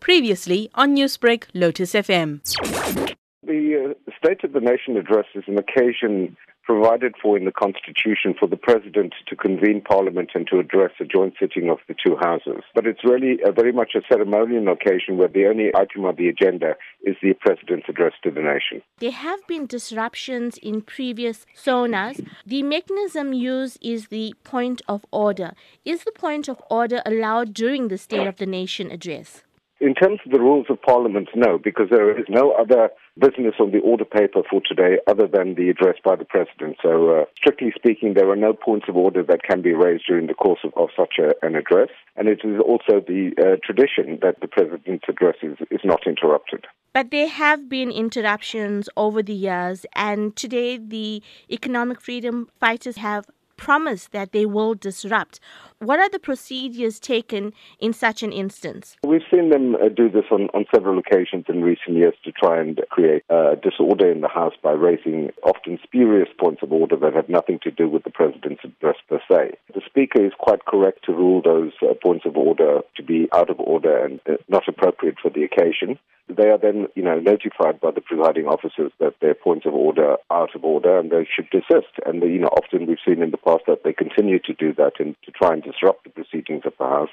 Previously on Newsbreak, Lotus FM. The uh, State of the Nation address is an occasion provided for in the Constitution for the President to convene Parliament and to address a joint sitting of the two houses. But it's really a very much a ceremonial occasion where the only item on the agenda is the President's address to the nation. There have been disruptions in previous SONAs. The mechanism used is the point of order. Is the point of order allowed during the State of the Nation address? In terms of the rules of Parliament, no, because there is no other business on the order paper for today other than the address by the President. So, uh, strictly speaking, there are no points of order that can be raised during the course of, of such a, an address. And it is also the uh, tradition that the President's address is, is not interrupted. But there have been interruptions over the years, and today the economic freedom fighters have promise that they will disrupt. What are the procedures taken in such an instance? We've seen them uh, do this on, on several occasions in recent years to try and create uh, disorder in the House by raising often spurious points of order that have nothing to do with the President's address per se. Speaker is quite correct to rule those uh, points of order to be out of order and uh, not appropriate for the occasion they are then, you know, notified by the presiding officers that their points of order are out of order and they should desist. And, you know, often we've seen in the past that they continue to do that and to try and disrupt the proceedings of the House.